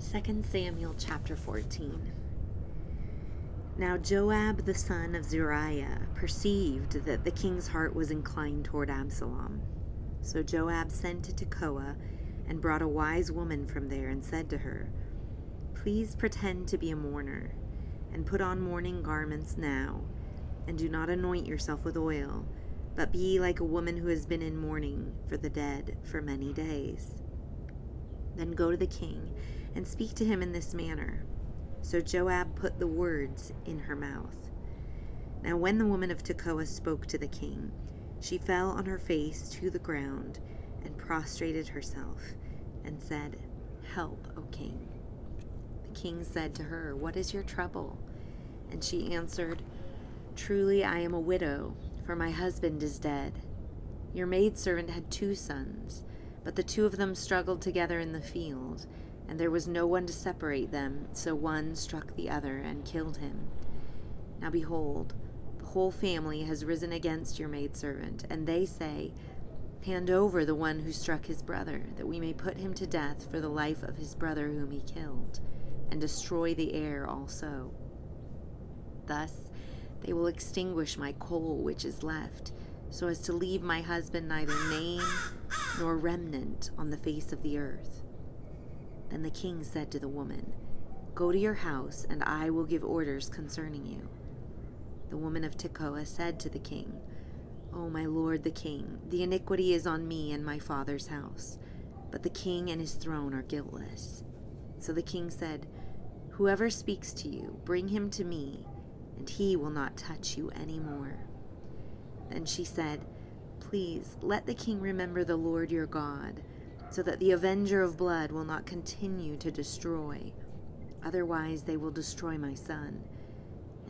2 Samuel chapter 14. Now Joab the son of Zeruiah perceived that the king's heart was inclined toward Absalom. So Joab sent to Tekoa and brought a wise woman from there and said to her, Please pretend to be a mourner, and put on mourning garments now, and do not anoint yourself with oil, but be like a woman who has been in mourning for the dead for many days. Then go to the king and speak to him in this manner. So Joab put the words in her mouth. Now, when the woman of Tekoa spoke to the king, she fell on her face to the ground and prostrated herself and said, Help, O king. The king said to her, What is your trouble? And she answered, Truly I am a widow, for my husband is dead. Your maidservant had two sons, but the two of them struggled together in the field and there was no one to separate them, so one struck the other and killed him. Now behold, the whole family has risen against your maidservant, and they say, Hand over the one who struck his brother, that we may put him to death for the life of his brother whom he killed, and destroy the heir also. Thus they will extinguish my coal which is left, so as to leave my husband neither name nor remnant on the face of the earth. Then the king said to the woman, Go to your house, and I will give orders concerning you. The woman of Tekoa said to the king, O my lord the king, the iniquity is on me and my father's house, but the king and his throne are guiltless. So the king said, Whoever speaks to you, bring him to me, and he will not touch you any more. Then she said, Please let the king remember the Lord your God so that the avenger of blood will not continue to destroy. Otherwise, they will destroy my son.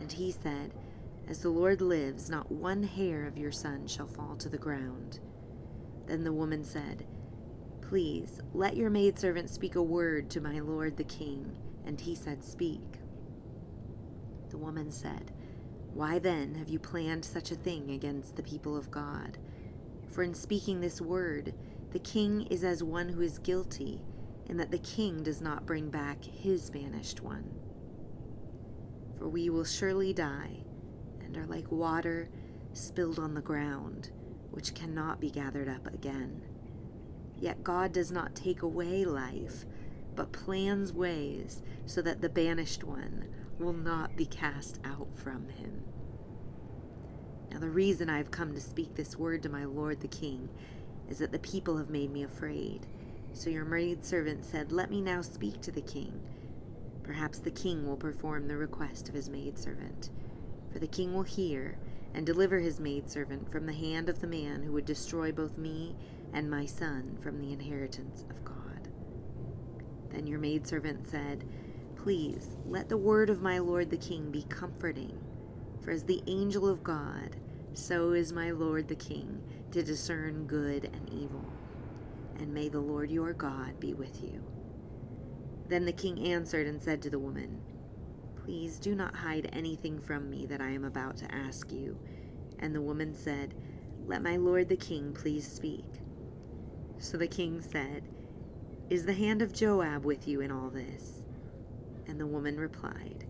And he said, As the Lord lives, not one hair of your son shall fall to the ground. Then the woman said, Please, let your maidservant speak a word to my lord the king. And he said, Speak. The woman said, Why then have you planned such a thing against the people of God? For in speaking this word, the king is as one who is guilty, in that the king does not bring back his banished one. For we will surely die, and are like water spilled on the ground, which cannot be gathered up again. Yet God does not take away life, but plans ways so that the banished one will not be cast out from him. Now, the reason I have come to speak this word to my lord the king is that the people have made me afraid. So your maidservant said, Let me now speak to the king. Perhaps the king will perform the request of his maidservant. For the king will hear and deliver his maidservant from the hand of the man who would destroy both me and my son from the inheritance of God. Then your maidservant said, Please let the word of my lord the king be comforting, for as the angel of God, so is my lord the king to discern good and evil. And may the Lord your God be with you. Then the king answered and said to the woman, Please do not hide anything from me that I am about to ask you. And the woman said, Let my lord the king please speak. So the king said, Is the hand of Joab with you in all this? And the woman replied,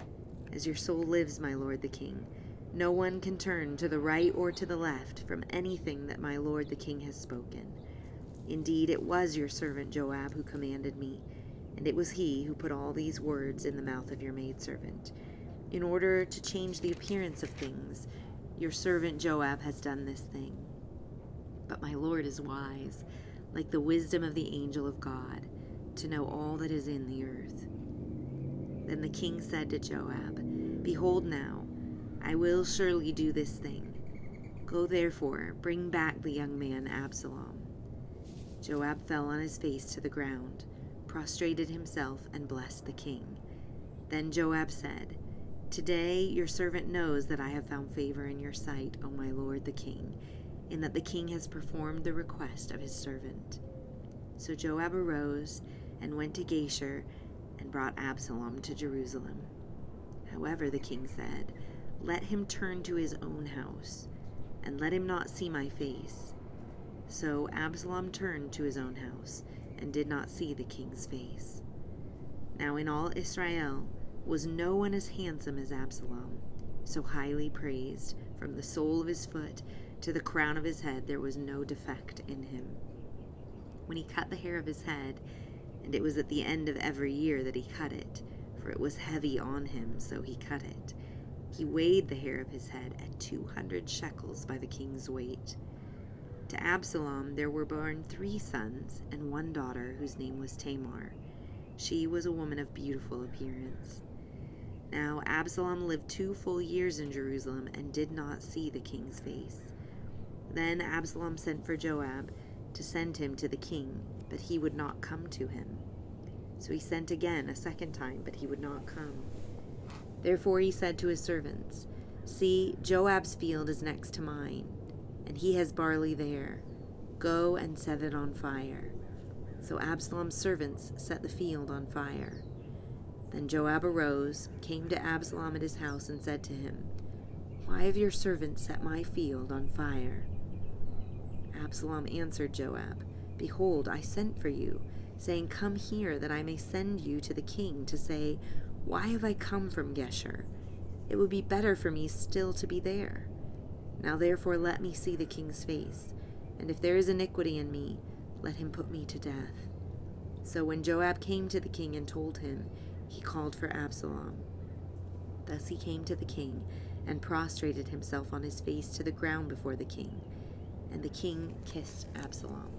As your soul lives, my lord the king, no one can turn to the right or to the left from anything that my lord the king has spoken. Indeed, it was your servant Joab who commanded me, and it was he who put all these words in the mouth of your maidservant. In order to change the appearance of things, your servant Joab has done this thing. But my Lord is wise, like the wisdom of the angel of God, to know all that is in the earth. Then the king said to Joab, Behold now, I will surely do this thing. Go therefore, bring back the young man Absalom. Joab fell on his face to the ground, prostrated himself, and blessed the king. Then Joab said, Today your servant knows that I have found favor in your sight, O my lord the king, in that the king has performed the request of his servant. So Joab arose and went to Geshur and brought Absalom to Jerusalem. However, the king said, let him turn to his own house, and let him not see my face. So Absalom turned to his own house, and did not see the king's face. Now in all Israel was no one as handsome as Absalom, so highly praised, from the sole of his foot to the crown of his head there was no defect in him. When he cut the hair of his head, and it was at the end of every year that he cut it, for it was heavy on him, so he cut it. He weighed the hair of his head at two hundred shekels by the king's weight. To Absalom there were born three sons and one daughter whose name was Tamar. She was a woman of beautiful appearance. Now Absalom lived two full years in Jerusalem and did not see the king's face. Then Absalom sent for Joab to send him to the king, but he would not come to him. So he sent again a second time, but he would not come. Therefore he said to his servants, See, Joab's field is next to mine and he has barley there. Go and set it on fire. So Absalom's servants set the field on fire. Then Joab arose, came to Absalom at his house, and said to him, Why have your servants set my field on fire? Absalom answered Joab, Behold, I sent for you, saying, Come here, that I may send you to the king, to say, Why have I come from Geshur? It would be better for me still to be there. Now therefore let me see the king's face, and if there is iniquity in me, let him put me to death. So when Joab came to the king and told him, he called for Absalom. Thus he came to the king and prostrated himself on his face to the ground before the king, and the king kissed Absalom.